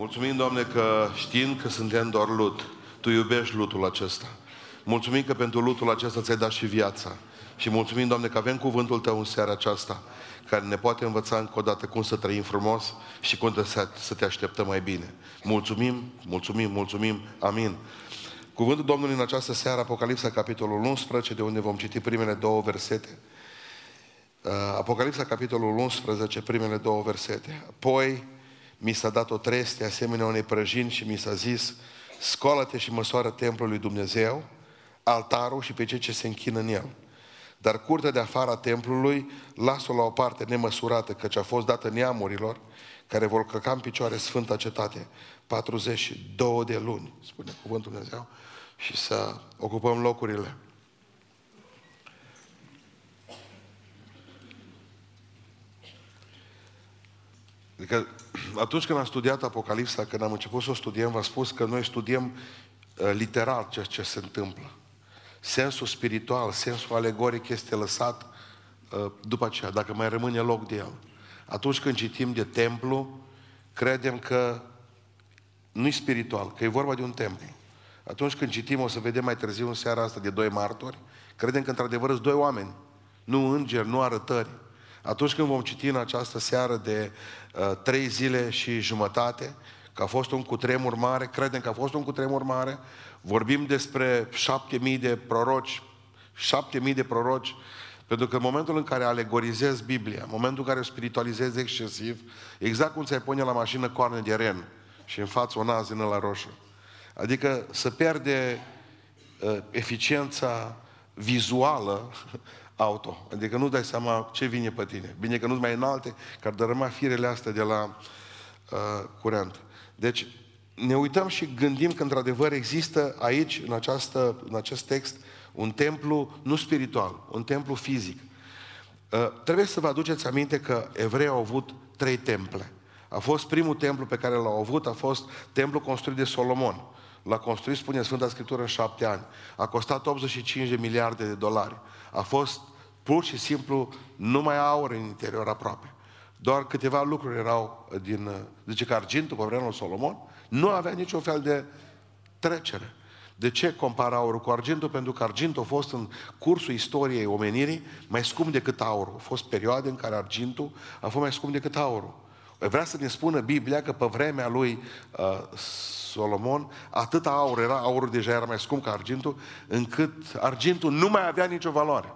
Mulțumim, Doamne, că știind că suntem doar lut, Tu iubești lutul acesta. Mulțumim că pentru lutul acesta ți-ai dat și viața. Și mulțumim, Doamne, că avem cuvântul Tău în seara aceasta, care ne poate învăța încă o dată cum să trăim frumos și cum să te așteptăm mai bine. Mulțumim, mulțumim, mulțumim, amin. Cuvântul Domnului în această seară, Apocalipsa, capitolul 11, de unde vom citi primele două versete. Uh, Apocalipsa, capitolul 11, primele două versete. Apoi mi s-a dat o treste asemenea unei prăjini și mi s-a zis, scoală-te și măsoară templul lui Dumnezeu, altarul și pe cei ce se închină în el. Dar curtea de afară a templului, lasă-o la o parte nemăsurată, căci a fost dată neamurilor, care vor căca în picioare Sfânta Cetate 42 de luni, spune Cuvântul Dumnezeu, și să ocupăm locurile. Adică atunci când am studiat Apocalipsa, când am început să o studiem, v-am spus că noi studiem uh, literal ceea ce se întâmplă. Sensul spiritual, sensul alegoric este lăsat uh, după aceea, dacă mai rămâne loc de el. Atunci când citim de templu, credem că nu-i spiritual, că e vorba de un templu. Atunci când citim, o să vedem mai târziu în seara asta de doi martori, credem că într-adevăr sunt doi oameni, nu îngeri, nu arătări. Atunci când vom citi în această seară de uh, trei zile și jumătate, că a fost un cutremur mare, credem că a fost un cutremur mare, vorbim despre șapte mii de proroci, șapte mii de proroci, pentru că în momentul în care alegorizezi Biblia, în momentul în care o spiritualizezi excesiv, exact cum ți-ai pune la mașină coarne de ren și în față o nazină la roșu. Adică să pierde uh, eficiența vizuală auto. Adică nu dai seama ce vine pe tine. Bine că nu-ți mai înalte, că ar dărâma firele astea de la uh, curent. Deci, ne uităm și gândim că într-adevăr există aici, în, această, în acest text, un templu nu spiritual, un templu fizic. Uh, trebuie să vă aduceți aminte că evreii au avut trei temple. A fost primul templu pe care l-au avut, a fost templu construit de Solomon. L-a construit, spune Sfânta Scriptură, în șapte ani. A costat 85 de miliarde de dolari. A fost pur și simplu numai aur în interior aproape. Doar câteva lucruri erau din... Zice că argintul pe vremea lui Solomon nu avea niciun fel de trecere. De ce compara aurul cu argintul? Pentru că argintul a fost în cursul istoriei omenirii mai scump decât aurul. Au fost perioade în care argintul a fost mai scump decât aurul. Vrea să ne spună Biblia că pe vremea lui uh, Solomon, atât aur era, aurul deja era mai scump ca argintul, încât argintul nu mai avea nicio valoare.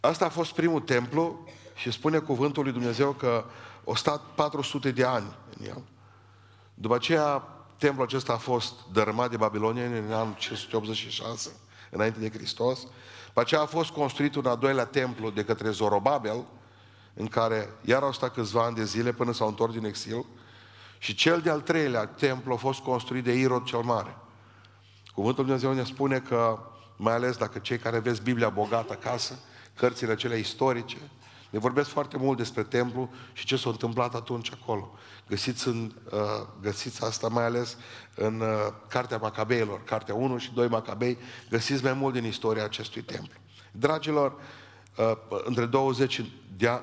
Asta a fost primul templu și spune cuvântul lui Dumnezeu că o stat 400 de ani în el. După aceea, templul acesta a fost dărâmat de babilonieni în anul 586, înainte de Hristos. După aceea a fost construit un al doilea templu de către Zorobabel, în care iar au stat câțiva ani de zile până s-au întors din exil. Și cel de-al treilea templu a fost construit de Irod cel Mare. Cuvântul Dumnezeu ne spune că, mai ales dacă cei care aveți Biblia bogată acasă, cărțile acelea istorice, ne vorbesc foarte mult despre templu și ce s-a întâmplat atunci acolo. Găsiți, în, uh, găsiți asta mai ales în uh, Cartea Macabeilor, Cartea 1 și 2 Macabei, găsiți mai mult din istoria acestui templu. Dragilor, uh, între 20 de,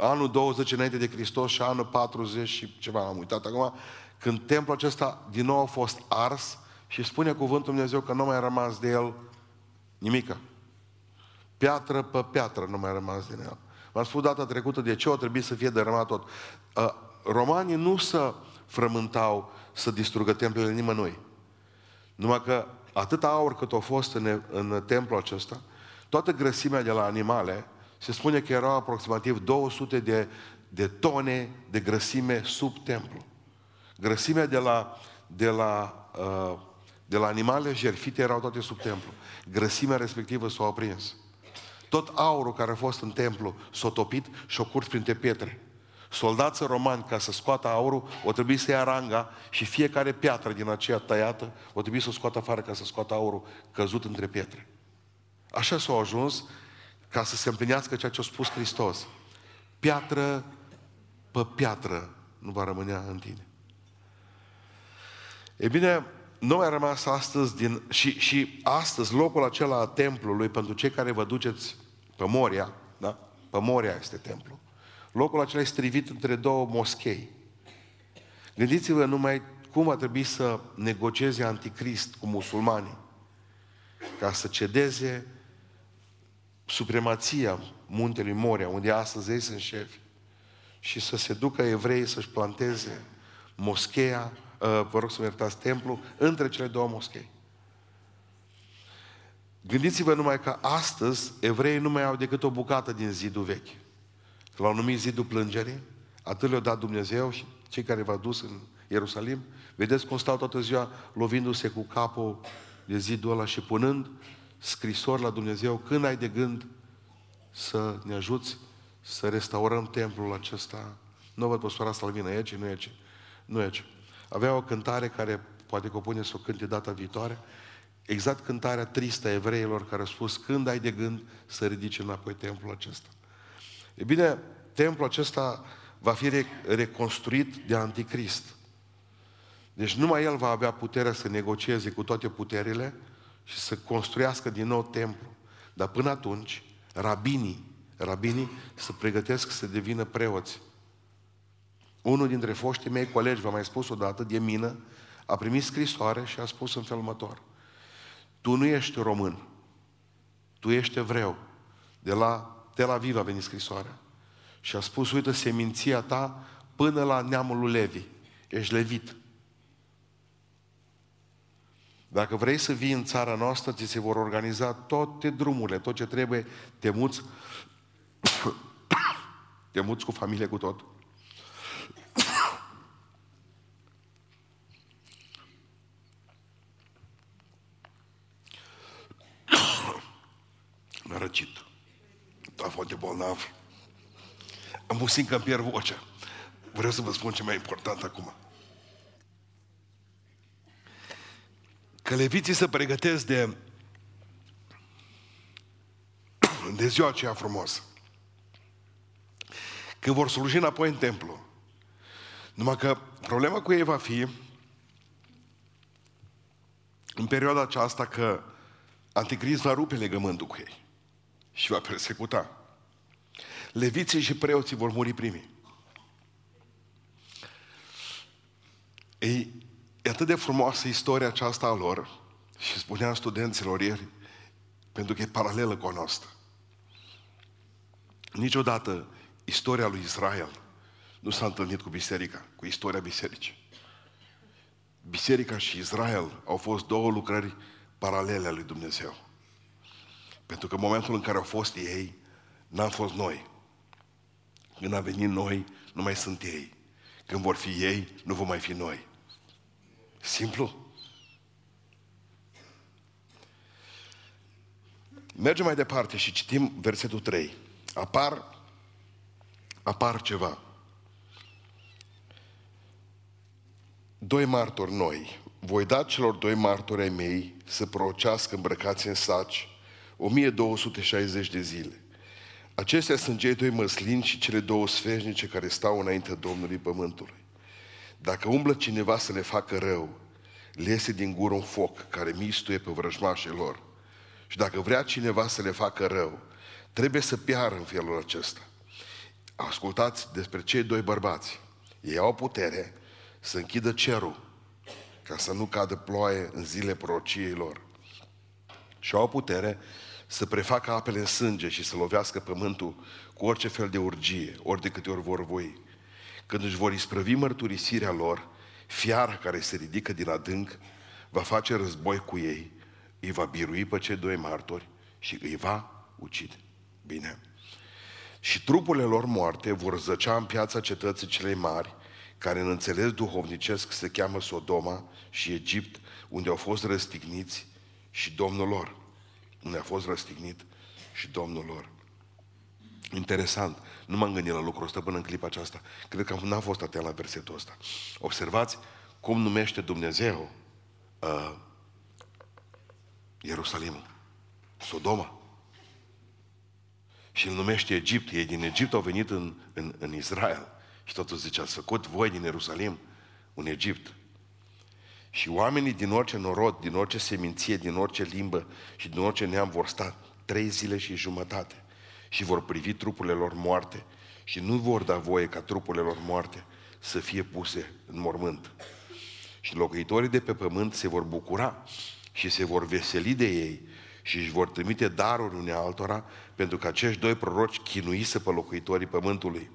anul 20 înainte de Hristos și anul 40 și ceva, am uitat acum, când templul acesta din nou a fost ars și spune cuvântul Dumnezeu că nu mai a rămas de el nimică. Piatră pe piatră nu mai a rămas din el. V-am spus data trecută de ce o trebuie să fie dărâmat tot. Romanii nu să frământau să distrugă templele nimănui. Numai că atât aur cât a fost în, în templul acesta, toată grăsimea de la animale se spune că erau aproximativ 200 de, de tone de grăsime sub templu. Grăsimea de la, de la, uh, de la animale jerfite erau toate sub templu. Grăsimea respectivă s-a aprins. Tot aurul care a fost în templu s-a topit și a curs printre pietre. Soldații romani, ca să scoată aurul, o trebuie să ia ranga și fiecare piatră din aceea tăiată, o trebuie să o scoată afară ca să scoată aurul căzut între pietre. Așa s-au ajuns ca să se împlinească ceea ce a spus Hristos. Piatră pe piatră nu va rămânea în tine. E bine, nu mai rămas astăzi din, și, și astăzi locul acela a templului pentru cei care vă duceți pe Moria, da? Pe Moria este templu. Locul acela este strivit între două moschei. Gândiți-vă numai cum va trebui să negocieze anticrist cu musulmanii ca să cedeze supremația muntelui Moria, unde astăzi ei sunt șefi, și să se ducă evrei să-și planteze moscheea, uh, vă rog să mă iertați, templu, între cele două moschei. Gândiți-vă numai că astăzi evreii nu mai au decât o bucată din zidul vechi. L-au numit zidul plângerii, atât le-a dat Dumnezeu și cei care v-au dus în Ierusalim, vedeți cum stau toată ziua lovindu-se cu capul de zidul ăla și punând scrisori la Dumnezeu, când ai de gând să ne ajuți să restaurăm templul acesta. Nu văd păstora Salvină, e ce, nu e ce. Nu e ce. Avea o cântare care poate că o pune să o cânte data viitoare, exact cântarea tristă a evreilor care au spus când ai de gând să ridici înapoi templul acesta. E bine, templul acesta va fi reconstruit de anticrist. Deci numai el va avea puterea să negocieze cu toate puterile și să construiască din nou templu. Dar până atunci, rabinii, rabinii se pregătesc să devină preoți. Unul dintre foștii mei colegi, v-am mai spus odată, de mină, a primit scrisoare și a spus în felul următor. Tu nu ești român, tu ești evreu. De la Tel Aviv a venit scrisoarea. Și a spus, uite, seminția ta până la neamul lui Levi. Ești levit. Dacă vrei să vii în țara noastră, ți se vor organiza toate drumurile, tot ce trebuie, te muți, te muți cu familie, cu tot. Mi-a răcit. A fost de bolnav. Am simt că îmi pierd vocea. Vreau să vă spun ce mai important acum. Că leviții se pregătesc de, de ziua aceea frumoasă. Când vor sluji înapoi în templu. Numai că problema cu ei va fi în perioada aceasta că Anticrist va rupe legământul cu ei și va persecuta. Leviții și preoții vor muri primii. Ei, E atât de frumoasă istoria aceasta a lor și spuneam studenților ieri, pentru că e paralelă cu a noastră. Niciodată istoria lui Israel nu s-a întâlnit cu biserica, cu istoria bisericii. Biserica și Israel au fost două lucrări paralele a lui Dumnezeu. Pentru că în momentul în care au fost ei, n-am fost noi. Când a venit noi, nu mai sunt ei. Când vor fi ei, nu vom mai fi noi. Simplu. Mergem mai departe și citim versetul 3. Apar, apar ceva. Doi martori noi. Voi da celor doi martori ai mei să procească îmbrăcați în saci 1260 de zile. Acestea sunt cei doi măslini și cele două sfeșnice care stau înainte Domnului Pământului. Dacă umblă cineva să le facă rău, le iese din gură un foc care mistuie pe vrăjmașii lor. Și dacă vrea cineva să le facă rău, trebuie să piară în felul acesta. Ascultați despre cei doi bărbați. Ei au putere să închidă cerul ca să nu cadă ploaie în zile prorociei lor. Și au putere să prefacă apele în sânge și să lovească pământul cu orice fel de urgie, ori de câte ori vor voi. Când își vor isprăvi mărturisirea lor, fiara care se ridică din adânc va face război cu ei, îi va birui pe cei doi martori și îi va ucide. Bine. Și trupurile lor moarte vor zăcea în piața cetății celei mari, care în înțeles duhovnicesc se cheamă Sodoma și Egipt, unde au fost răstigniți și Domnul lor. Unde a fost răstignit și Domnul lor. Interesant. Nu m-am gândit la lucrul ăsta până în clipa aceasta. Cred că n-am fost atent la versetul ăsta. Observați cum numește Dumnezeu uh, Ierusalimul. Sodoma. Și îl numește Egipt. Ei din Egipt au venit în, în, în Israel. Și totul zice, ați făcut voi din Ierusalim un Egipt. Și oamenii din orice norod, din orice seminție, din orice limbă și din orice neam vor sta trei zile și jumătate și vor privi trupurile lor moarte și nu vor da voie ca trupurile lor moarte să fie puse în mormânt. Și locuitorii de pe pământ se vor bucura și se vor veseli de ei și își vor trimite daruri unei altora pentru că acești doi proroci chinuise pe locuitorii pământului.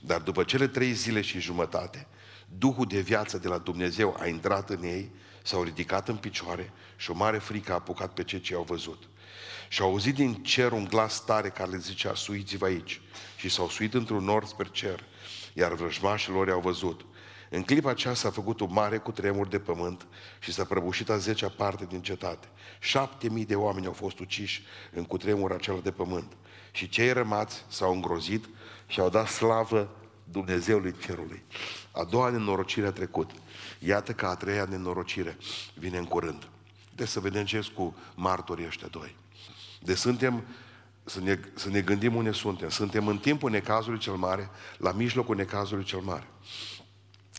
Dar după cele trei zile și jumătate, Duhul de viață de la Dumnezeu a intrat în ei, s-au ridicat în picioare și o mare frică a apucat pe cei ce au văzut. Și au auzit din cer un glas tare care le zicea, suiți-vă aici. Și s-au suit într-un nor spre cer, iar vrăjmașii lor au văzut. În clipa aceea s-a făcut un mare cutremur de pământ și s-a prăbușit a zecea parte din cetate. Șapte mii de oameni au fost uciși în cutremur acela de pământ. Și cei rămați s-au îngrozit și au dat slavă Dumnezeului cerului. A doua nenorocire a trecut. Iată că a treia nenorocire vine în curând. De să vedem ce cu martorii ăștia doi. De suntem, să ne, să ne gândim unde suntem. Suntem în timpul necazului cel mare, la mijlocul necazului cel mare.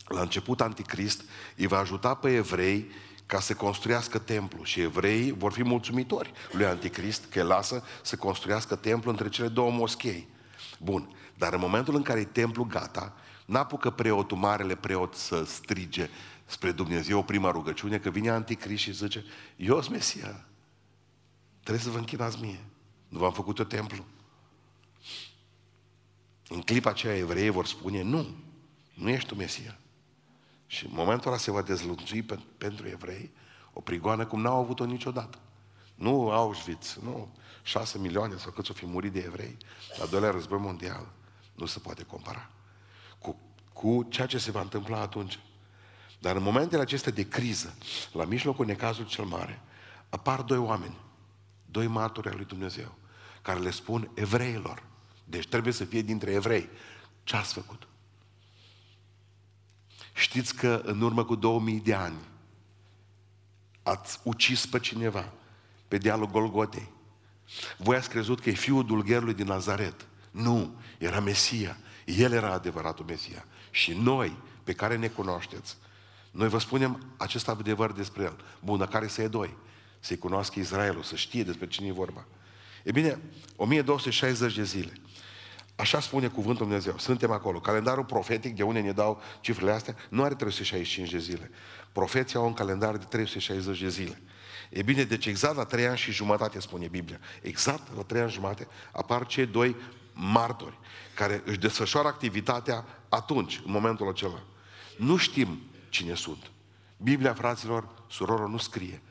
La început, Anticrist îi va ajuta pe evrei ca să construiască templu și evreii vor fi mulțumitori lui Anticrist că îl lasă să construiască templu între cele două moschei. Bun, dar în momentul în care e templu gata, n-apucă preotul, marele preot să strige spre Dumnezeu prima rugăciune, că vine Anticrist și zice, eu sunt Mesia, trebuie să vă închinați mie, nu v-am făcut eu templu. În clipa aceea evreii vor spune, nu, nu ești tu Mesia. Și în momentul ăla se va dezlunțui pe, pentru evrei o prigoană cum n-au avut-o niciodată. Nu Auschwitz, nu șase milioane sau câți o fi murit de evrei la doilea război mondial. Nu se poate compara cu, cu ceea ce se va întâmpla atunci. Dar în momentele acestea de criză, la mijlocul necazului cel mare, apar doi oameni, doi martori al lui Dumnezeu, care le spun evreilor. Deci trebuie să fie dintre evrei. Ce ați făcut? Știți că în urmă cu 2000 de ani ați ucis pe cineva pe dealul Golgotei. Voi ați crezut că e fiul dulgherului din Nazaret. Nu, era Mesia. El era adevăratul Mesia. Și noi, pe care ne cunoașteți, noi vă spunem acest adevăr despre el. Bun, dar care să e doi? Să-i cunoască Israelul, să știe despre cine e vorba. E bine, 1260 de zile. Așa spune cuvântul Dumnezeu. Suntem acolo. Calendarul profetic, de unde ne dau cifrele astea, nu are 365 de zile. Profeții au un calendar de 360 de zile. E bine, deci exact la trei ani și jumătate, spune Biblia, exact la trei ani și jumătate, apar cei doi martori care își desfășoară activitatea atunci, în momentul acela. Nu știm cine sunt. Biblia, fraților, surorilor, nu scrie.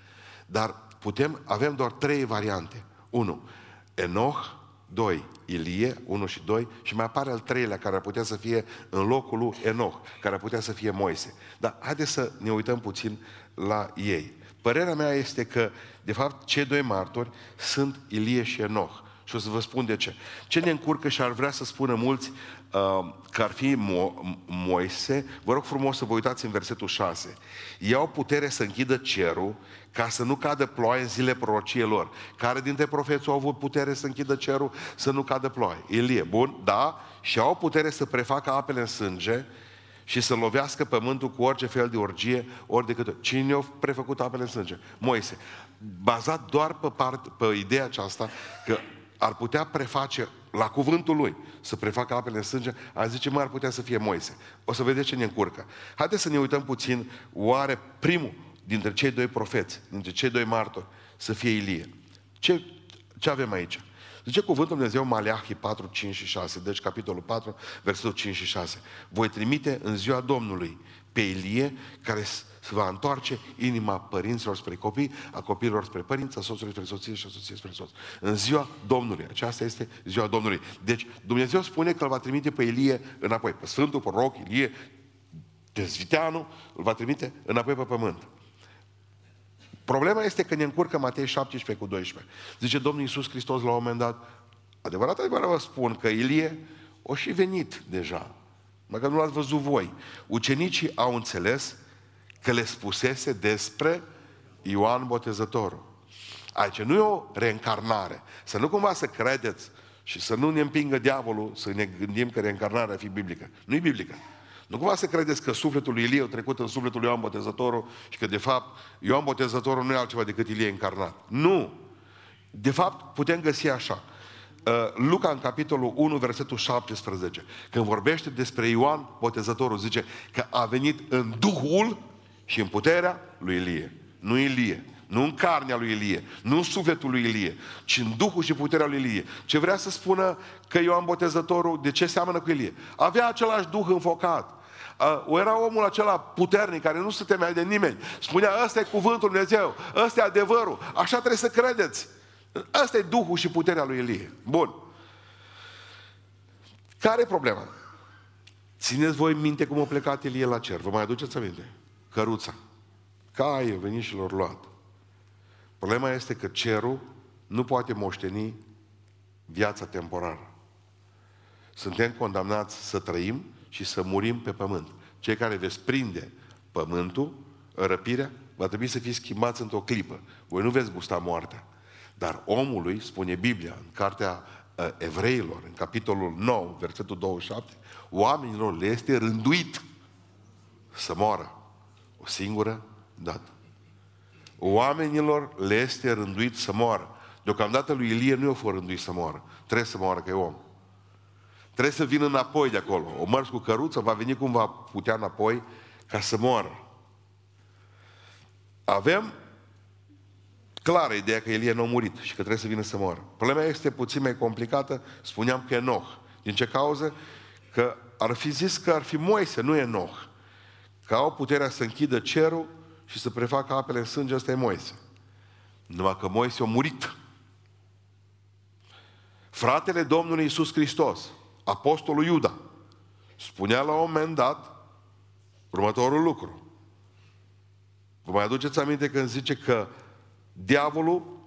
Dar putem, avem doar trei variante. Unu, Enoch, doi, Ilie, 1 și 2, și mai apare al treilea care ar putea să fie în locul lui Enoch, care ar putea să fie Moise. Dar haideți să ne uităm puțin la ei. Părerea mea este că, de fapt, cei doi martori sunt Ilie și Enoch. Și o să vă spun de ce. Ce ne încurcă și ar vrea să spună mulți uh, că ar fi Mo- Moise, vă rog frumos să vă uitați în versetul 6. Iau putere să închidă cerul ca să nu cadă ploaie în zile prorociei lor. Care dintre profeți au avut putere să închidă cerul să nu cadă ploaie? Ilie, bun, da, și au putere să prefacă apele în sânge și să lovească pământul cu orice fel de orgie, ori de câte. Cine a prefăcut apele în sânge? Moise. Bazat doar pe, part, pe ideea aceasta că ar putea preface la cuvântul lui să prefacă apele în sânge, ar zice, mai ar putea să fie Moise. O să vedeți ce ne încurcă. Haideți să ne uităm puțin, oare primul dintre cei doi profeți, dintre cei doi martori, să fie Ilie. Ce, ce avem aici? Zice cuvântul Dumnezeu Maleahi 4, 5 și 6, deci capitolul 4, versetul 5 și 6. Voi trimite în ziua Domnului pe Ilie, care se va întoarce inima părinților spre copii, a copiilor spre părinți, a soțului spre soție și a soției spre soț. În ziua Domnului. Aceasta este ziua Domnului. Deci Dumnezeu spune că îl va trimite pe Ilie înapoi. Pe Sfântul Proroc Ilie, dezviteanul, îl va trimite înapoi pe pământ. Problema este că ne încurcă Matei 17 cu 12. Zice Domnul Iisus Hristos la un moment dat, adevărat, adevărat vă spun că Ilie o și venit deja. Măcar nu l-ați văzut voi. Ucenicii au înțeles că le spusese despre Ioan Botezătorul. Aici nu e o reîncarnare. Să nu cumva să credeți și să nu ne împingă diavolul să ne gândim că reîncarnarea ar fi biblică. Nu e biblică. Nu cumva să credeți că sufletul lui Ilie a trecut în sufletul lui Ioan Botezătorul și că de fapt Ioan Botezătorul nu e altceva decât Ilie încarnat. Nu! De fapt, putem găsi așa. uh, Luca în capitolul 1, versetul 17, când vorbește despre Ioan Botezătorul, zice că a venit în Duhul și în puterea lui Ilie. Nu Ilie, nu în carnea lui Ilie, nu în sufletul lui Ilie, ci în Duhul și puterea lui Ilie. Ce vrea să spună că Ioan Botezătorul, de ce seamănă cu Ilie? Avea același Duh înfocat. Uh, era omul acela puternic care nu se temea de nimeni. Spunea, ăsta e cuvântul Lui Dumnezeu, ăsta e adevărul, așa trebuie să credeți. Ăsta e Duhul și puterea lui Ilie. Bun. Care e problema? Țineți voi minte cum a plecat Ilie la cer. Vă mai aduceți aminte? Căruța. Caie venit și l luat. Problema este că cerul nu poate moșteni viața temporară. Suntem condamnați să trăim și să murim pe pământ. Cei care veți prinde pământul, răpirea, va trebui să fiți schimbați într-o clipă. Voi nu veți gusta moartea. Dar omului, spune Biblia, în cartea uh, evreilor, în capitolul 9, versetul 27, oamenilor le este rânduit să moară o singură dată. Oamenilor le este rânduit să moară. Deocamdată lui Ilie nu i-a fost rânduit să moară. Trebuie să moară, că e om. Trebuie să vină înapoi de acolo. O mers cu căruță, va veni cum va putea înapoi ca să moară. Avem clară ideea că Elie nu a murit și că trebuie să vină să moară. Problema este puțin mai complicată, spuneam că e Enoch. Din ce cauză? Că ar fi zis că ar fi Moise, nu Enoch. Că au puterea să închidă cerul și să prefacă apele în sânge, ăsta e Moise. Numai că Moise a murit. Fratele Domnului Iisus Hristos, Apostolul Iuda, spunea la un moment dat următorul lucru. Vă mai aduceți aminte când zice că diavolul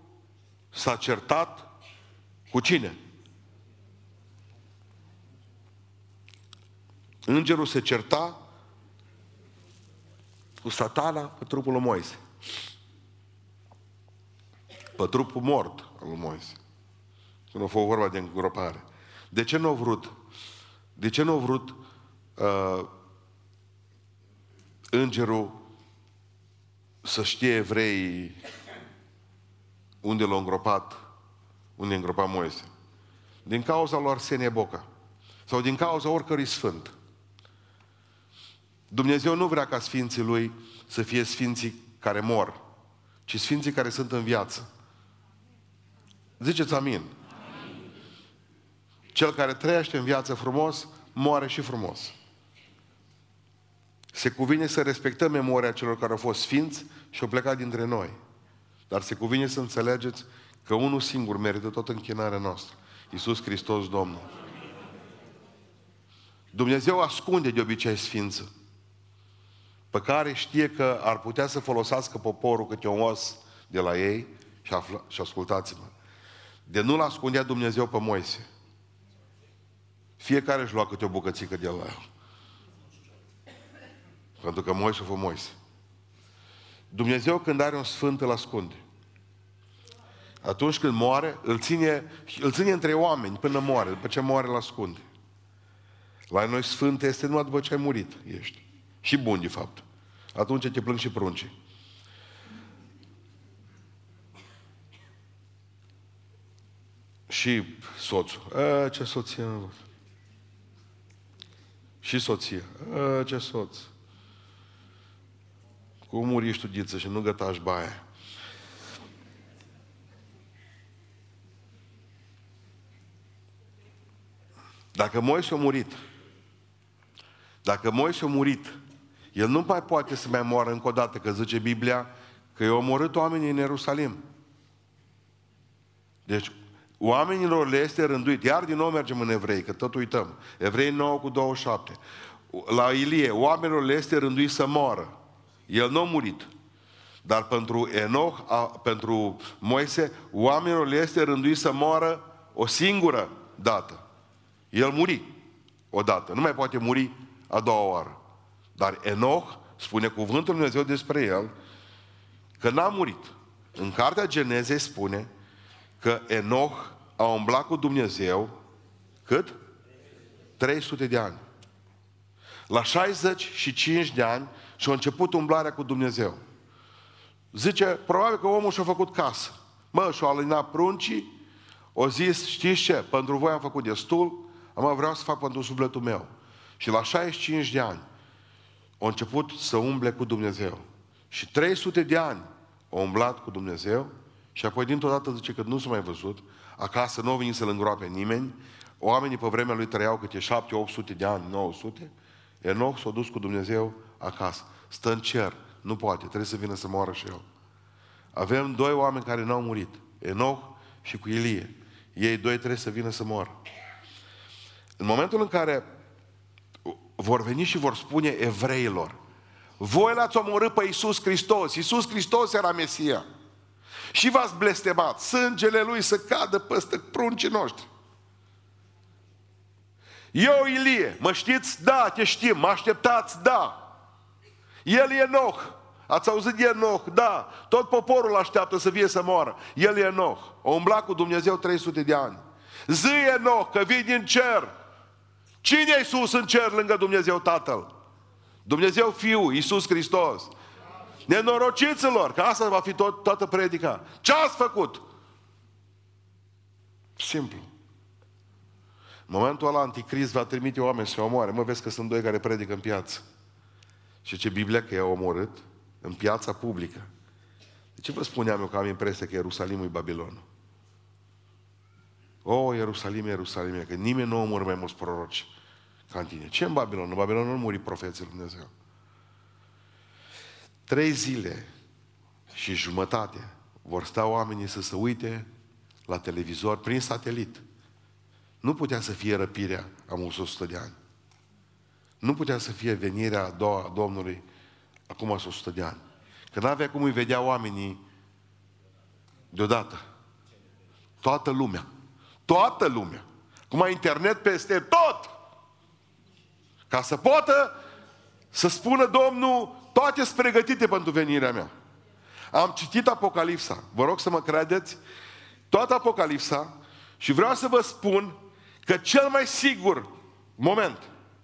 s-a certat cu cine? Îngerul se certa cu satana pe trupul lui Moise. Pe trupul mort al lui Moise. Când a fost vorba de îngropare. De ce nu a vrut? De ce nu a vrut uh, îngerul să știe evreii unde l-a îngropat, unde a îngropat Moise. Din cauza lui Arsenie Boca. Sau din cauza oricărui sfânt. Dumnezeu nu vrea ca sfinții lui să fie sfinții care mor, ci sfinții care sunt în viață. Ziceți amin. amin. Cel care trăiește în viață frumos, moare și frumos. Se cuvine să respectăm memoria celor care au fost sfinți și au plecat dintre noi. Dar se cuvine să înțelegeți că unul singur merită tot închinarea noastră. Iisus Hristos Domnul. Dumnezeu ascunde de obicei sfință, pe care știe că ar putea să folosească poporul câte un os de la ei și, afla, și ascultați-mă. De nu-l ascundea Dumnezeu pe Moise. Fiecare își lua câte o bucățică de la el. Pentru că Moise a fost Moise. Dumnezeu când are un sfânt îl ascunde. Atunci când moare, îl ține, îl ține între oameni până moare. După ce moare, îl ascunde. La noi sfânt este numai după ce ai murit, ești. Și bun, de fapt. Atunci te plâng și prunci. Și soțul. A, ce soție am Și soția. A, ce soț. Cum muri studiță și nu gătași baia. Dacă Moise a murit, dacă Moise a murit, el nu mai poate să mai moară încă o dată, că zice Biblia că i-au omorât oamenii în Ierusalim. Deci, oamenilor le este rânduit, iar din nou mergem în evrei, că tot uităm. Evrei 9 cu 27. La Ilie, oamenilor le este rânduit să moară. El nu a murit. Dar pentru Enoch, a, pentru Moise, oamenilor le este rânduit să moară o singură dată. El muri odată, nu mai poate muri a doua oară. Dar Enoch spune cuvântul Lui Dumnezeu despre el că n-a murit. În cartea Genezei spune că Enoch a umblat cu Dumnezeu cât? 300 de ani. La 65 de ani și a început umblarea cu Dumnezeu. Zice, probabil că omul și-a făcut casă. Mă, și-a alinat pruncii, o zis, știți ce, pentru voi am făcut destul, am vreau să fac pentru sufletul meu. Și la 65 de ani a început să umble cu Dumnezeu. Și 300 de ani a umblat cu Dumnezeu și apoi dintr-o dată zice că nu s-a mai văzut, acasă nu a venit să-l îngroape nimeni, oamenii pe vremea lui trăiau câte 7-800 de ani, 900, Enoch s-a dus cu Dumnezeu acasă. Stă în cer, nu poate, trebuie să vină să moară și el. Avem doi oameni care n-au murit, Enoch și cu Ilie. Ei doi trebuie să vină să moară. În momentul în care vor veni și vor spune evreilor, voi l-ați omorât pe Iisus Hristos, Iisus Hristos era Mesia. Și v-ați blestemat, sângele Lui să cadă peste pruncii noștri. Eu, Ilie, mă știți? Da, te știm, mă așteptați? Da. El e Enoch. Ați auzit de Enoch? Da. Tot poporul așteaptă să vie să moară. El e Enoch. O umbla cu Dumnezeu 300 de ani. Zi Enoch că vii din cer. Cine e sus în cer lângă Dumnezeu Tatăl? Dumnezeu Fiul, Iisus Hristos. Nenorociților, că asta va fi tot, toată predica. Ce ați făcut? Simplu. În momentul ăla, anticrist va trimite oameni să omoare. Mă, vezi că sunt doi care predică în piață. Și ce Biblia că i-a omorât în piața publică. De ce vă spuneam eu că am impresia că Ierusalimul e Babilonul? O, Ierusalim, Ierusalim, că nimeni nu omoră mai mulți proroci ca în tine. Ce în Babilon? În Babilon nu muri profeții lui Dumnezeu. Trei zile și jumătate vor sta oamenii să se uite la televizor prin satelit. Nu putea să fie răpirea am 100 de ani. Nu putea să fie venirea a doua a Domnului acum 100 de ani. Că n-avea cum îi vedea oamenii deodată. Toată lumea. Toată lumea. Cum ai internet peste tot. Ca să poată să spună Domnul, toate sunt pregătite pentru venirea mea. Am citit Apocalipsa. Vă rog să mă credeți. Toată Apocalipsa și vreau să vă spun că cel mai sigur moment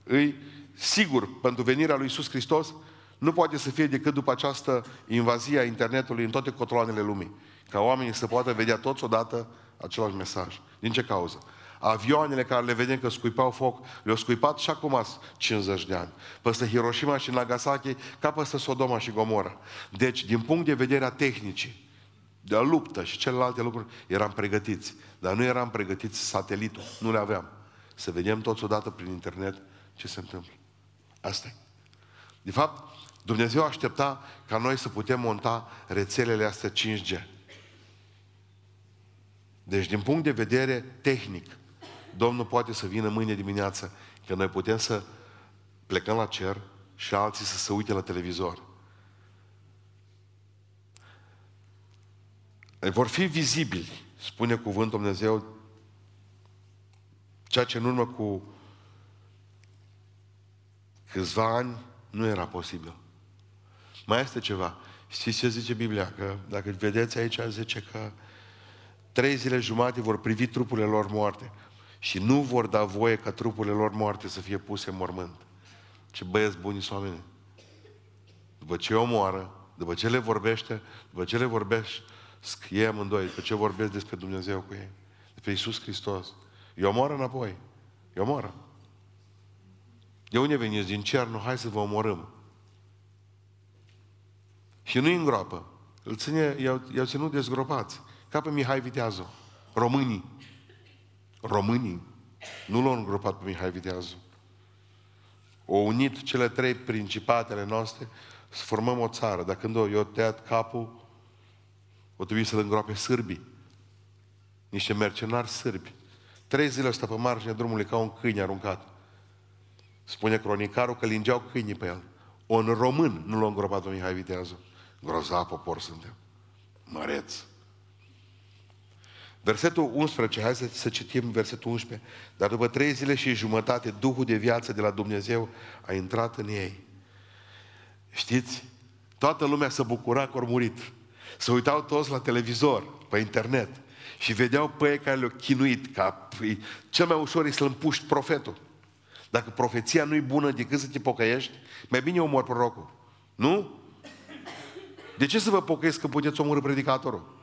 îi sigur pentru venirea lui Isus Hristos nu poate să fie decât după această invazie a internetului în toate cotloanele lumii. Ca oamenii să poată vedea toți odată același mesaj. Din ce cauză? Avioanele care le vedem că scuipau foc, le-au scuipat și acum 50 de ani. Peste Hiroshima și Nagasaki, ca peste Sodoma și Gomora. Deci, din punct de vedere a tehnicii, de luptă și celelalte lucruri, eram pregătiți. Dar nu eram pregătiți satelitul, nu le aveam. Să vedem toți odată prin internet ce se întâmplă. Asta e. De fapt, Dumnezeu aștepta ca noi să putem monta rețelele astea 5G. Deci, din punct de vedere tehnic, Domnul poate să vină mâine dimineață, că noi putem să plecăm la cer și alții să se uite la televizor. Vor fi vizibili, spune cuvântul Dumnezeu, ceea ce în urmă cu câțiva ani nu era posibil. Mai este ceva. Știți ce zice Biblia? Că dacă vedeți aici, zice că trei zile jumate vor privi trupurile lor moarte și nu vor da voie ca trupurile lor moarte să fie puse în mormânt. Ce băieți buni sunt oameni. După ce o moară, după ce le vorbește, după ce le vorbești, ei amândoi, după ce vorbesc despre Dumnezeu cu ei, despre Iisus Hristos, eu moară înapoi. Eu moară. De unde veniți? Din cer? Nu, hai să vă omorâm. Și nu-i îngroapă. Îl ține, i-au, i-au ținut dezgropați. Ca pe Mihai Viteazu. Românii. Românii. Nu l-au îngropat pe Mihai Viteazu. O unit cele trei principatele noastre să formăm o țară. Dar când eu tăiat capul, o trebuie să-l îngroape sârbii. Niște mercenari sârbi. Trei zile ăsta pe marginea drumului ca un câine aruncat. Spune cronicarul că lingeau câinii pe el. Un român nu l-a îngropat pe Mihai Viteazu. Grozav popor suntem. Măreț. Versetul 11, hai să, să citim versetul 11. Dar după trei zile și jumătate, Duhul de viață de la Dumnezeu a intrat în ei. Știți? Toată lumea se bucura că au murit. Se uitau toți la televizor, pe internet și vedeau pe ei care le-au chinuit, ca cel mai ușor e să-l împuști profetul. Dacă profeția nu e bună decât să te pocăiești, mai bine omor prorocul. Nu? De ce să vă pocăiesc că puteți omorâ predicatorul?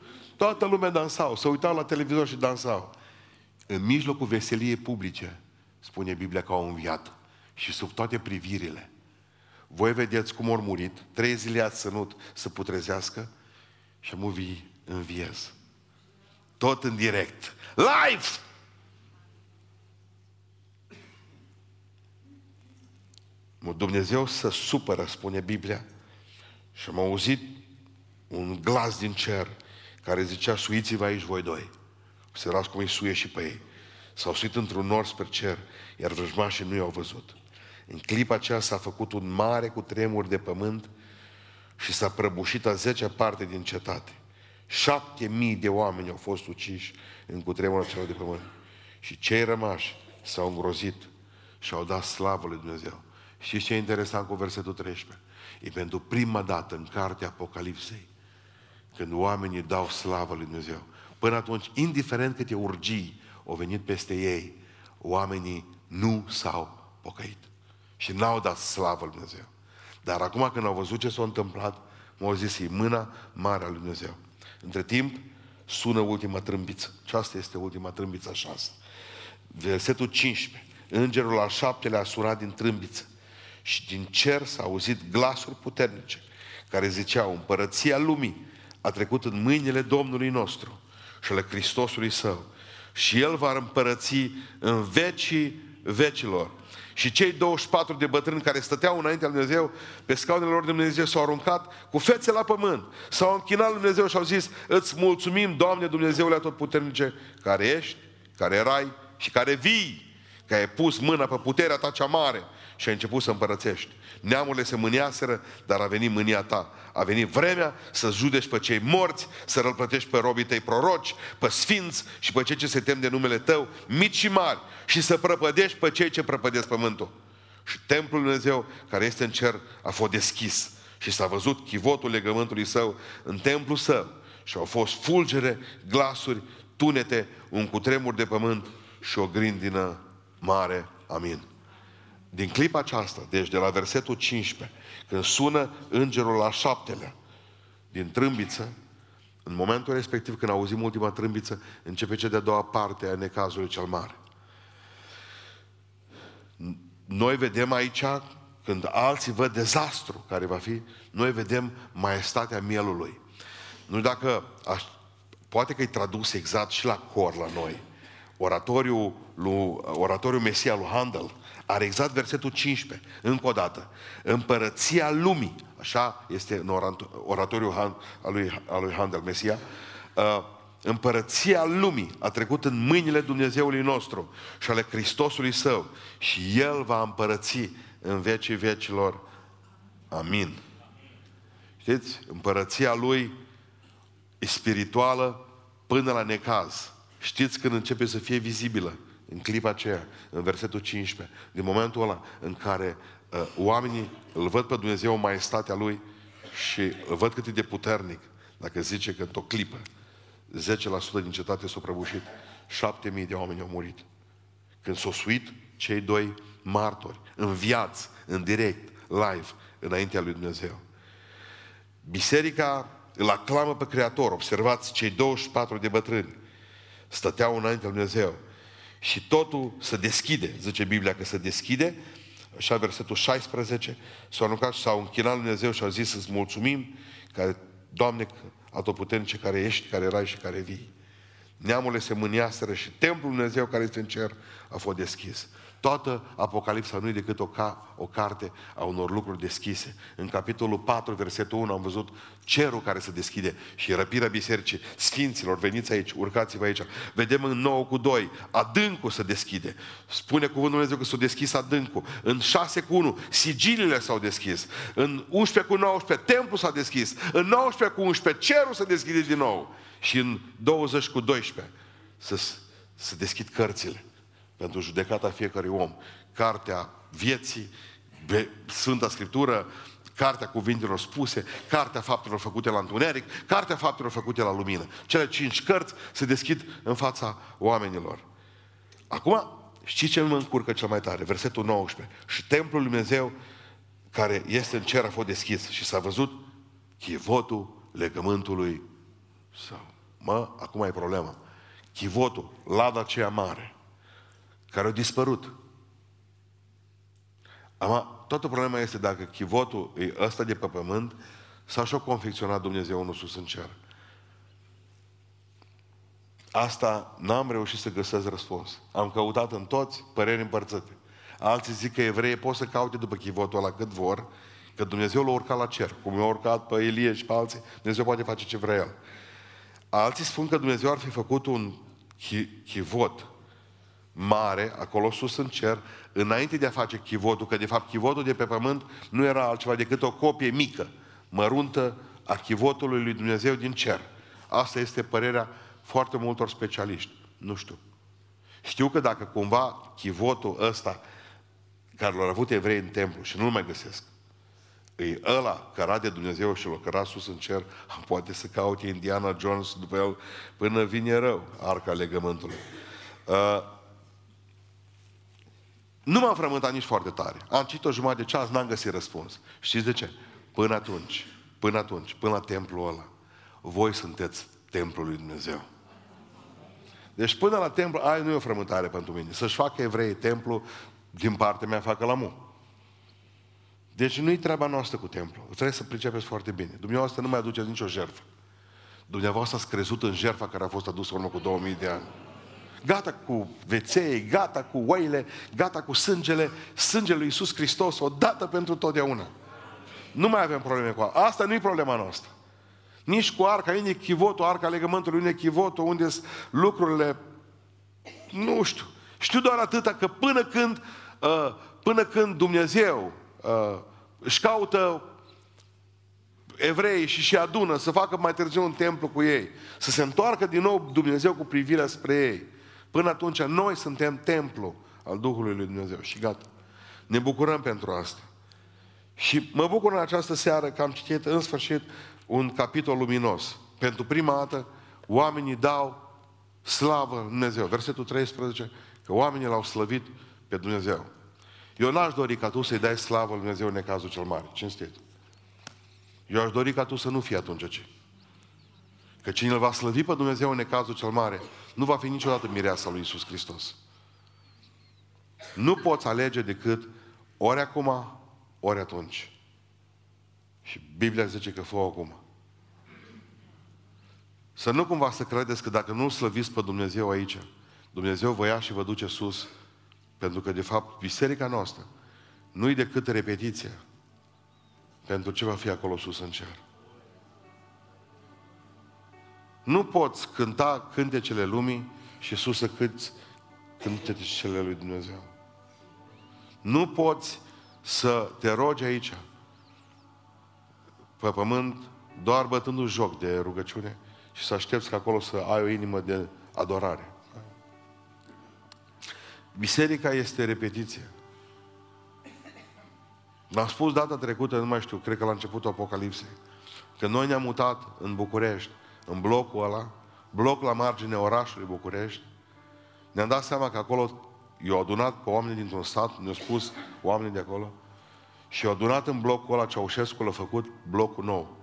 Toată lumea dansau, se uitau la televizor și dansau. în mijlocul veseliei publice, spune Biblia că au înviat și sub toate privirile. Voi vedeți cum au murit, trei zile ați sănut să putrezească și am vii înviez. Tot în direct. Live! Dumnezeu să supără, spune Biblia. Și am auzit un glas din cer care zicea, suiți-vă aici voi doi. Observați cum îi suie și pe ei. S-au suit într-un nor spre cer, iar vrăjmașii nu i-au văzut. În clipa aceea s-a făcut un mare cu tremur de pământ și s-a prăbușit a zecea parte din cetate. Șapte mii de oameni au fost uciși în cutremurul acela de pământ. Și cei rămași s-au îngrozit și au dat slavă lui Dumnezeu. Și ce e interesant cu versetul 13? E pentru prima dată în cartea Apocalipsei, când oamenii dau slavă lui Dumnezeu. Până atunci, indiferent câte urgii au venit peste ei, oamenii nu s-au pocăit. Și n-au dat slavă lui Dumnezeu. Dar acum când au văzut ce s-a întâmplat, m-au zis, e mâna mare a lui Dumnezeu. Între timp, sună ultima trâmbiță. Și asta este ultima trâmbiță a șasă. Versetul 15. Îngerul al șaptelea a sunat din trâmbiță și din cer s-au auzit glasuri puternice care ziceau, împărăția lumii a trecut în mâinile Domnului nostru și ale Hristosului Său. Și El va împărăți în vecii vecilor. Și cei 24 de bătrâni care stăteau înaintea lui Dumnezeu, pe scaunele lor de Dumnezeu, s-au aruncat cu fețe la pământ. S-au închinat lui Dumnezeu și au zis, îți mulțumim, Doamne Dumnezeule Atotputernice, care ești, care erai și care vii, că ai pus mâna pe puterea ta cea mare și ai început să împărățești. Neamurile se mâniaseră, dar a venit mânia ta. A venit vremea să judeci pe cei morți, să răplătești pe robii tăi proroci, pe sfinți și pe cei ce se tem de numele tău, mici și mari, și să prăpădești pe cei ce prăpădesc pământul. Și templul Dumnezeu care este în cer a fost deschis și s-a văzut chivotul legământului său în templul său și au fost fulgere, glasuri, tunete, un cutremur de pământ și o grindină mare. Amin. Din clipa aceasta, deci de la versetul 15, când sună îngerul la șaptelea din trâmbiță, în momentul respectiv, când auzim ultima trâmbiță, începe cea de-a doua parte a necazului cel mare. Noi vedem aici, când alții văd dezastru care va fi, noi vedem maestatea mielului. Nu dacă, aș, poate că e tradus exact și la cor la noi, oratoriul, lui, oratoriul Mesia lui Handel, are exact versetul 15, încă o dată. Împărăția lumii, așa este în oratoriul al lui, al lui Handel, Mesia, uh, împărăția lumii a trecut în mâinile Dumnezeului nostru și ale Hristosului Său și El va împărăți în vecii vecilor. Amin. Știți? Împărăția Lui e spirituală până la necaz. Știți când începe să fie vizibilă? În clipa aceea, în versetul 15, din momentul ăla în care uh, oamenii îl văd pe Dumnezeu maestatea Lui și îl văd cât e de puternic, dacă zice că într-o clipă 10% din cetate s-au prăbușit, 7.000 de oameni au murit. Când s-au suit cei doi martori, în viață, în direct, live, înaintea lui Dumnezeu. Biserica îl aclamă pe Creator. Observați, cei 24 de bătrâni stăteau înaintea lui Dumnezeu și totul se deschide, zice Biblia că se deschide, așa versetul 16, s-au aruncat și s-au închinat lui Dumnezeu și au zis să-ți mulțumim, care, Doamne, atotputernice care ești, care erai și care vii. Neamurile se mâniaseră și templul Dumnezeu care este în cer a fost deschis. Toată Apocalipsa nu e decât o, ca, o carte a unor lucruri deschise. În capitolul 4, versetul 1, am văzut cerul care se deschide și răpirea bisericii. Sfinților, veniți aici, urcați-vă aici. Vedem în 9 cu 2, adâncul se deschide. Spune cuvântul Dumnezeu că s-a deschis adâncul. În 6 cu 1, sigilile s-au deschis. În 11 cu 19, templul s-a deschis. În 19 cu 11, cerul se deschide din nou. Și în 20 cu 12, să se deschid cărțile pentru judecata fiecărui om. Cartea vieții, Sfânta Scriptură, Cartea cuvintelor spuse, Cartea faptelor făcute la întuneric, Cartea faptelor făcute la lumină. Cele cinci cărți se deschid în fața oamenilor. Acum, știți ce mă încurcă cel mai tare? Versetul 19. Și templul lui Dumnezeu care este în cer a fost deschis și s-a văzut chivotul legământului său. Mă, acum e problema. chivotul, lada aceea mare, care a dispărut. Ama, toată problema este dacă chivotul e ăsta de pe pământ sau și-a confecționat Dumnezeu unul sus în cer. Asta n-am reușit să găsesc răspuns. Am căutat în toți păreri împărțite. Alții zic că evreii pot să caute după chivotul ăla cât vor, că Dumnezeu l-a urcat la cer. Cum i-a urcat pe Elie și pe alții, Dumnezeu poate face ce vrea El. Alții spun că Dumnezeu ar fi făcut un chivot mare, acolo sus în cer, înainte de a face chivotul, că de fapt chivotul de pe pământ nu era altceva decât o copie mică, măruntă, a chivotului lui Dumnezeu din cer. Asta este părerea foarte multor specialiști. Nu știu. Știu că dacă cumva chivotul ăsta care l-au avut evrei în templu și nu-l mai găsesc, e ăla care de Dumnezeu și l-a cărat sus în cer, poate să caute Indiana Jones după el până vine rău, arca legământului. Uh, nu m-am frământat nici foarte tare. Am citit o jumătate de ceas, n-am găsit răspuns. Știți de ce? Până atunci, până atunci, până la templul ăla, voi sunteți templul lui Dumnezeu. Deci până la templu, ai nu e o frământare pentru mine. Să-și facă evrei templu, din partea mea facă la mu. Deci nu-i treaba noastră cu templu. Trebuie să pricepeți foarte bine. Dumneavoastră nu mai aduceți nicio jertfă. Dumneavoastră ați crezut în jertfa care a fost adusă urmă cu 2000 de ani. Gata cu veței, gata cu oile, gata cu sângele, sângele lui Iisus Hristos, o dată pentru totdeauna. Nu mai avem probleme cu asta. Asta nu e problema noastră. Nici cu arca, unde e chivotul, arca legământului, unde e chivotul, unde sunt lucrurile, nu știu. Știu doar atâta că până când, uh, până când Dumnezeu uh, își caută evrei și și adună să facă mai târziu un templu cu ei, să se întoarcă din nou Dumnezeu cu privirea spre ei. Până atunci noi suntem templu al Duhului lui Dumnezeu și gata. Ne bucurăm pentru asta. Și mă bucur în această seară că am citit în sfârșit un capitol luminos. Pentru prima dată, oamenii dau slavă în Dumnezeu. Versetul 13, că oamenii l-au slăvit pe Dumnezeu. Eu n-aș dori ca tu să-i dai slavă lui Dumnezeu în necazul cel mare. Cinstit. Eu aș dori ca tu să nu fii atunci ce. Că cine îl va slăvi pe Dumnezeu în necazul cel mare, nu va fi niciodată mireasa lui Isus Hristos. Nu poți alege decât ori acum, ori atunci. Și Biblia zice că fă acum. Să nu cumva să credeți că dacă nu slăviți pe Dumnezeu aici, Dumnezeu vă ia și vă duce sus. Pentru că, de fapt, biserica noastră nu-i decât repetiție pentru ce va fi acolo sus în cer. Nu poți cânta cântecele lumii și sus să câți cântecele lui Dumnezeu. Nu poți să te rogi aici, pe pământ, doar bătându joc de rugăciune și să aștepți că acolo să ai o inimă de adorare. Biserica este repetiție. L-am spus data trecută, nu mai știu, cred că la începutul Apocalipsei, că noi ne-am mutat în București, în blocul ăla, bloc la marginea orașului București, ne-am dat seama că acolo i-au adunat pe oamenii dintr-un stat, ne-au spus oamenii de acolo, și i-au adunat în blocul ăla, Ceaușescu l-a făcut blocul nou.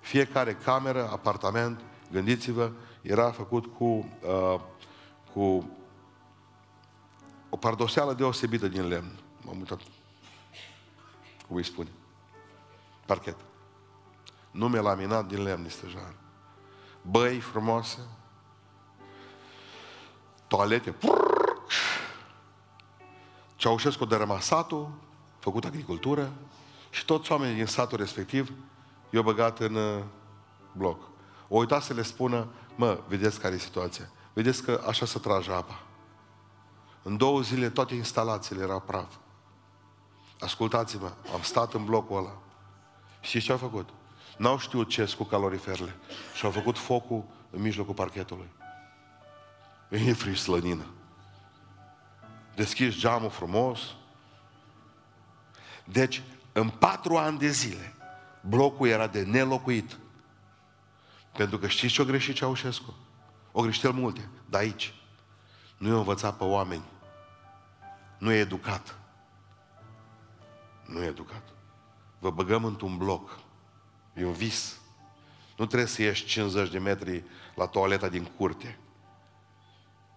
Fiecare cameră, apartament, gândiți-vă, era făcut cu, uh, cu o pardoseală deosebită din lemn. M-am uitat. Cum îi spune? Parchet. Nume laminat din lemn stejar. Băi frumoase. Toalete. Ceaușescu de satul, făcut agricultură și toți oamenii din satul respectiv i-au băgat în uh, bloc. O uita să le spună, mă, vedeți care e situația. Vedeți că așa se trage apa. În două zile toate instalațiile erau praf. Ascultați-mă, am stat în blocul ăla. Și ce au făcut? N-au știut ce cu caloriferele. Și au făcut focul în mijlocul parchetului. E friș slănină. Deschiși geamul frumos. Deci, în patru ani de zile, blocul era de nelocuit. Pentru că știți ce-o greșit Ceaușescu? O greșit el multe, dar aici. Nu i-a învățat pe oameni. Nu e educat. Nu e educat. Vă băgăm într-un bloc. E un vis. Nu trebuie să ieși 50 de metri la toaleta din curte,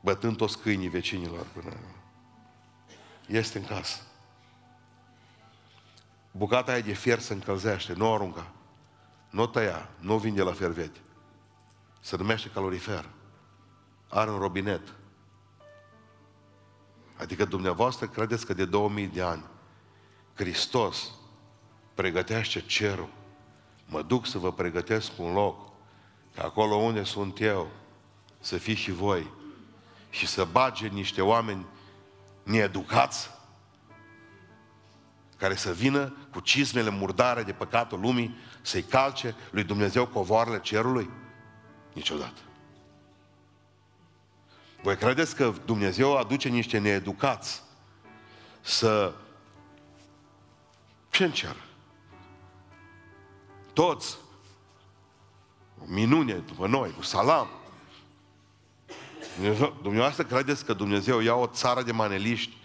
bătând toți câinii vecinilor până... Este în casă. Bucata aia de fier se încălzește, nu o arunca. Nu o tăia, nu o vinde la fervete. Se numește calorifer. Are un robinet. Adică dumneavoastră credeți că de 2000 de ani Hristos pregătește cerul. Mă duc să vă pregătesc un loc, că acolo unde sunt eu, să fiți și voi și să bage niște oameni needucați care să vină cu cizmele murdare de păcatul lumii să-i calce lui Dumnezeu covoarele cerului? Niciodată. Voi credeți că Dumnezeu aduce niște needucați să... Ce înceară? Toți. O minune după noi, cu salam. Dumneavoastră credeți că Dumnezeu ia o țară de maneliști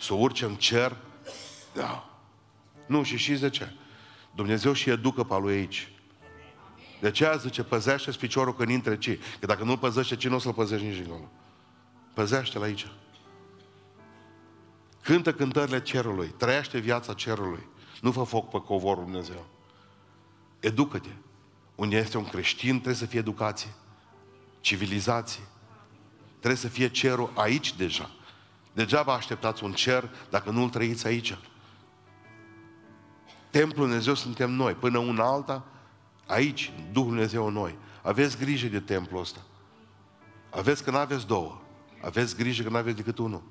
să urce în cer? Da. Nu, și știți de ce? Dumnezeu și educă pe lui aici. De aceea zice, păzește piciorul când intre ci. Că dacă nu-l păzește ci, nu o să-l păzești nici acolo. Păzește-l aici. Cântă cântările cerului. Trăiește viața cerului. Nu fă foc pe covorul Dumnezeu. Educă-te. Unde este un creștin, trebuie să fie educație. Civilizație. Trebuie să fie cerul aici deja. Degeaba așteptați un cer dacă nu-l trăiți aici. Templul Dumnezeu suntem noi. Până una alta, aici, Duhul Dumnezeu în noi. Aveți grijă de templul ăsta. Aveți că nu aveți două. Aveți grijă că nu aveți decât unul.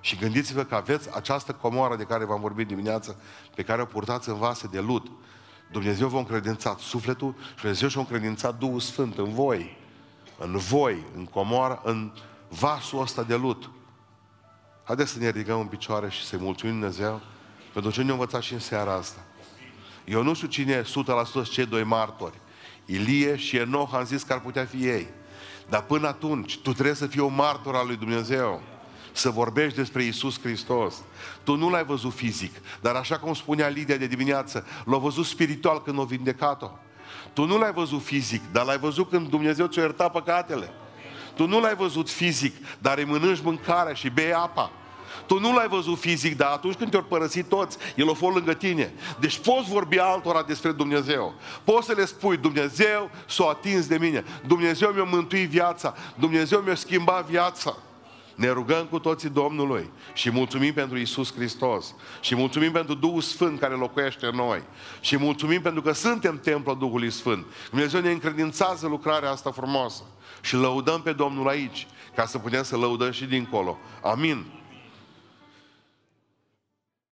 Și gândiți-vă că aveți această comoară de care v-am vorbit dimineață, pe care o purtați în vase de lut. Dumnezeu v-a încredințat sufletul și Dumnezeu și-a încredințat Duhul Sfânt în voi. În voi, în comoară, în vasul ăsta de lut. Haideți să ne ridicăm în picioare și să-i mulțumim Dumnezeu pentru ce ne-a învățat și în seara asta. Eu nu știu cine e 100% cei doi martori. Ilie și Enoch am zis că ar putea fi ei. Dar până atunci, tu trebuie să fii o martor al lui Dumnezeu. Să vorbești despre Isus Hristos. Tu nu l-ai văzut fizic, dar așa cum spunea Lidia de dimineață, l-a văzut spiritual când a vindecat-o. Tu nu l-ai văzut fizic, dar l-ai văzut când Dumnezeu ți-a iertat păcatele. Tu nu l-ai văzut fizic, dar îi mănânci mâncarea și bei apa. Tu nu l-ai văzut fizic, dar atunci când te-au părăsit toți, El a fost lângă tine. Deci poți vorbi altora despre Dumnezeu. Poți să le spui, Dumnezeu s-a atins de mine. Dumnezeu mi-a mântuit viața. Dumnezeu mi-a schimbat viața. Ne rugăm cu toții Domnului și mulțumim pentru Isus Hristos și mulțumim pentru Duhul Sfânt care locuiește în noi și mulțumim pentru că suntem templul Duhului Sfânt. Dumnezeu ne încredințează lucrarea asta frumoasă și lăudăm pe Domnul aici ca să putem să lăudăm și dincolo. Amin.